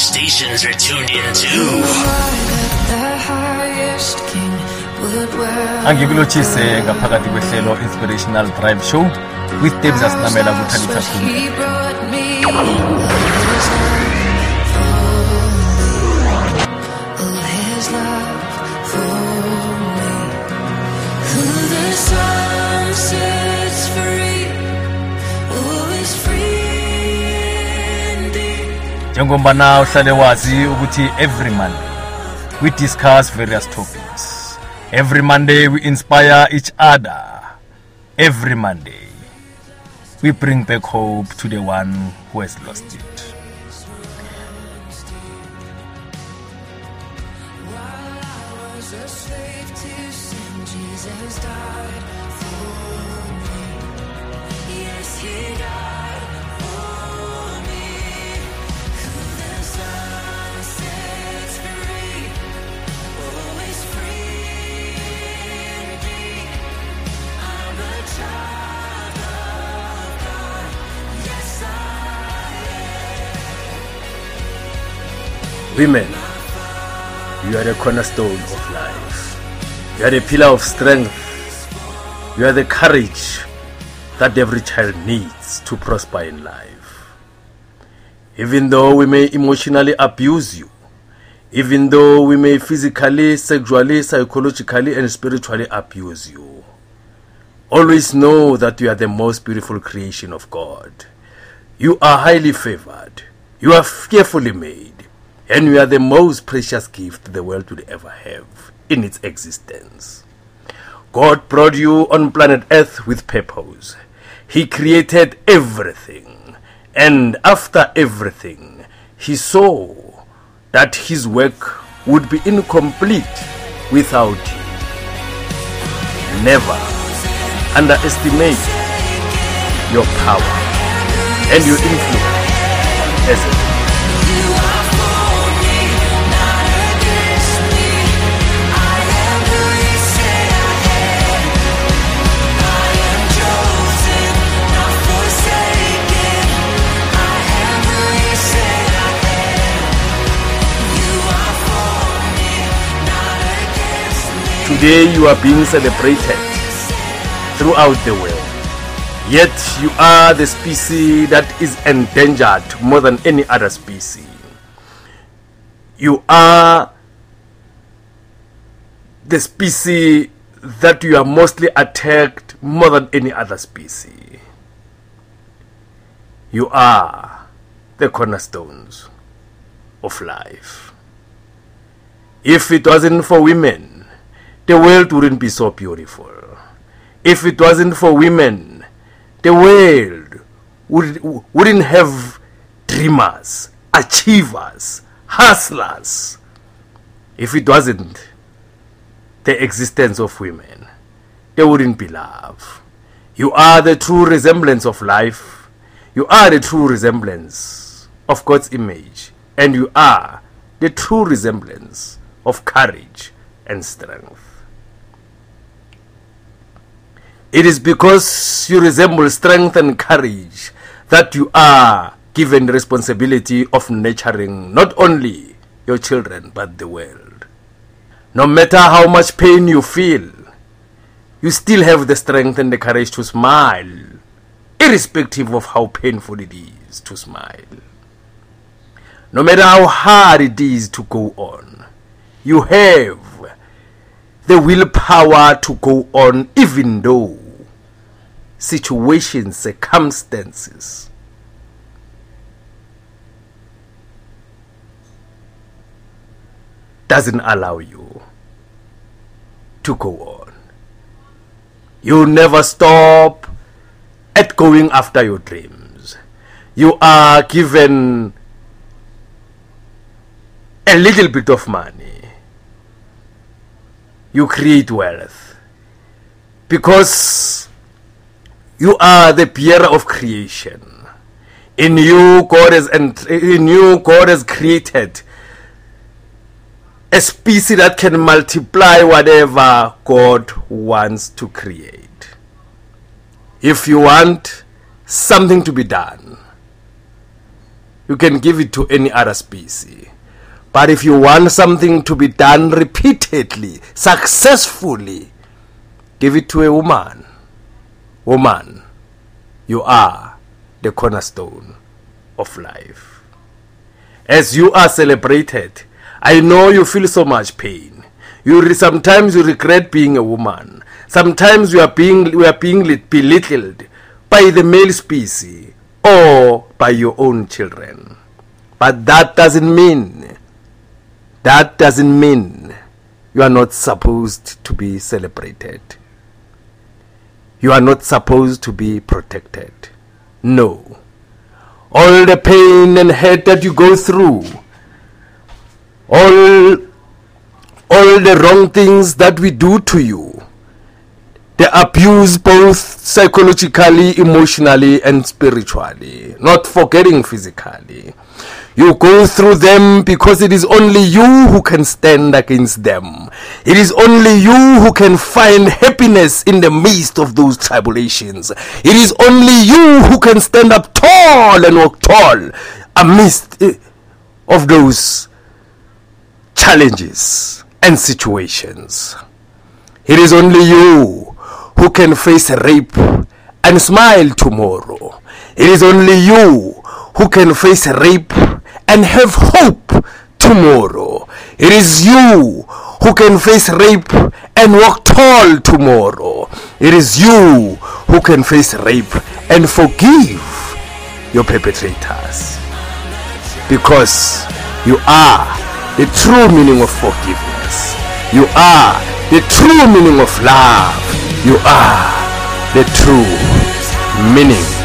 stations are tuned in to. angikulotshise ngaphakathi kwehlelo inspirational drive show with debs asinamela kuthalita khulu njengombana uhlale wazi ukuthi every monday we discuss various topics. Every monday we inspire each other. Every monday we bring back hope to the one who has lost it Women, you are the cornerstone of life. You are the pillar of strength. You are the courage that every child needs to prosper in life. Even though we may emotionally abuse you, even though we may physically, sexually, psychologically, and spiritually abuse you, always know that you are the most beautiful creation of God. You are highly favored. You are fearfully made. And you are the most precious gift the world will ever have in its existence. God brought you on planet Earth with purpose. He created everything. And after everything, He saw that His work would be incomplete without you. Never underestimate your power and your influence as a Today you are being celebrated throughout the world. Yet you are the species that is endangered more than any other species. You are the species that you are mostly attacked more than any other species. You are the cornerstones of life. If it wasn't for women, the world wouldn't be so beautiful. If it wasn't for women, the world would, wouldn't have dreamers, achievers, hustlers. If it wasn't the existence of women, there wouldn't be love. You are the true resemblance of life. You are the true resemblance of God's image. And you are the true resemblance of courage and strength. It is because you resemble strength and courage that you are given the responsibility of nurturing not only your children but the world. No matter how much pain you feel, you still have the strength and the courage to smile, irrespective of how painful it is to smile. No matter how hard it is to go on, you have the willpower to go on even though situations, circumstances doesn't allow you to go on. You never stop at going after your dreams. You are given a little bit of money. You create wealth because you are the bearer of creation. In you, God has ent- in you, God has created a species that can multiply whatever God wants to create. If you want something to be done, you can give it to any other species. But if you want something to be done repeatedly, successfully, give it to a woman. Woman, you are the cornerstone of life. As you are celebrated, I know you feel so much pain. You re- sometimes you regret being a woman. Sometimes you are being we are being belittled by the male species or by your own children. But that doesn't mean that doesn't mean you are not supposed to be celebrated. You are not supposed to be protected. No. All the pain and hurt that you go through, all, all the wrong things that we do to you, the abuse both psychologically, emotionally, and spiritually, not forgetting physically. You go through them because it is only you who can stand against them. It is only you who can find happiness in the midst of those tribulations. It is only you who can stand up tall and walk tall amidst eh, of those challenges and situations. It is only you who can face rape and smile tomorrow. It is only you who can face rape and have hope tomorrow. It is you who can face rape and walk tall tomorrow. It is you who can face rape and forgive your perpetrators. Because you are the true meaning of forgiveness. You are the true meaning of love. You are the true meaning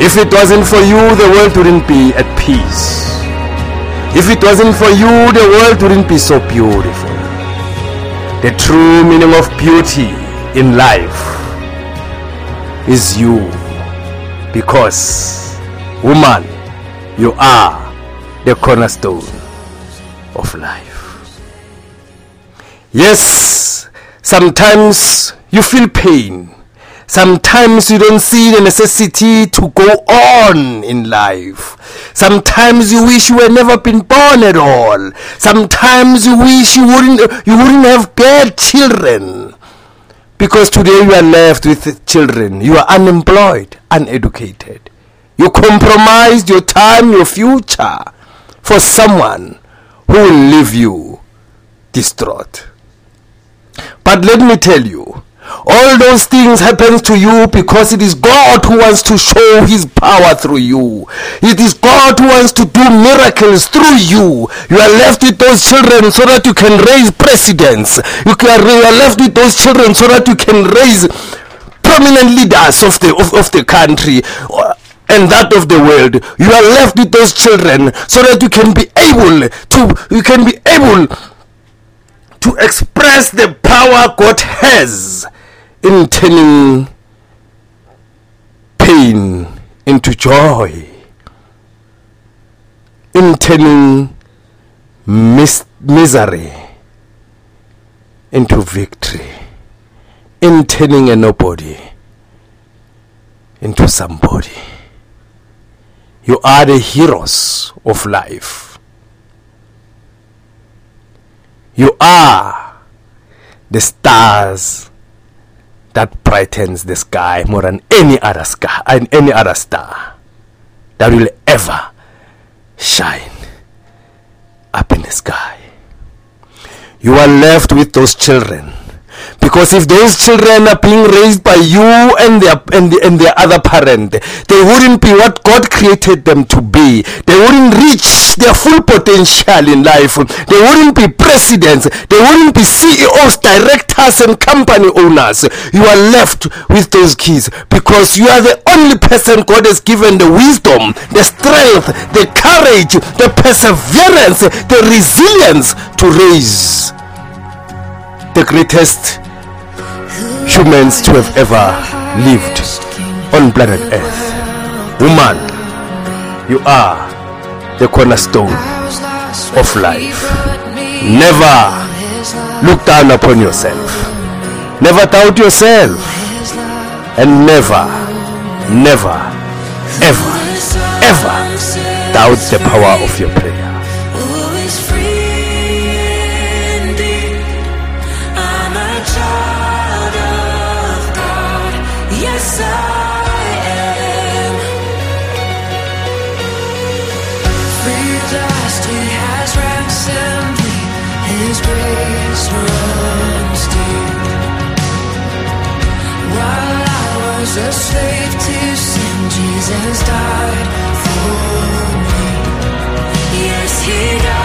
If it wasn't for you, the world wouldn't be at peace. If it wasn't for you, the world wouldn't be so beautiful. The true meaning of beauty in life is you. Because, woman, you are the cornerstone of life. Yes, sometimes you feel pain Sometimes you don't see the necessity to go on in life. Sometimes you wish you had never been born at all. Sometimes you wish you wouldn't you wouldn't have had children. Because today you are left with children. You are unemployed, uneducated. You compromised your time, your future for someone who will leave you distraught. But let me tell you, all those things happen to you because it is God who wants to show his power through you. It is God who wants to do miracles through you. You are left with those children so that you can raise presidents. You are left with those children so that you can raise prominent leaders of the of, of the country uh, and that of the world. You are left with those children so that you can be able to you can be able to express the power God has in turning pain into joy, in turning mis- misery into victory, in turning a nobody into somebody. You are the heroes of life. You are the stars that brightens the sky more than any other sky and any other star that will ever shine up in the sky. You are left with those children Because if those children are being raised by you and their and, the, and their other parent, they wouldn't be what God created them to be. They wouldn't reach their full potential in life. They wouldn't be presidents. They wouldn't be CEOs, directors, and company owners. You are left with those kids because you are the only person God has given the wisdom, the strength, the courage, the perseverance, the resilience to raise the greatest humans to have ever lived on planet Earth. Woman, you are the cornerstone of life. Never look down upon yourself. Never doubt yourself. And never, never, ever, ever doubt the power of your. A slave to sin, Jesus died for me. Yes, He died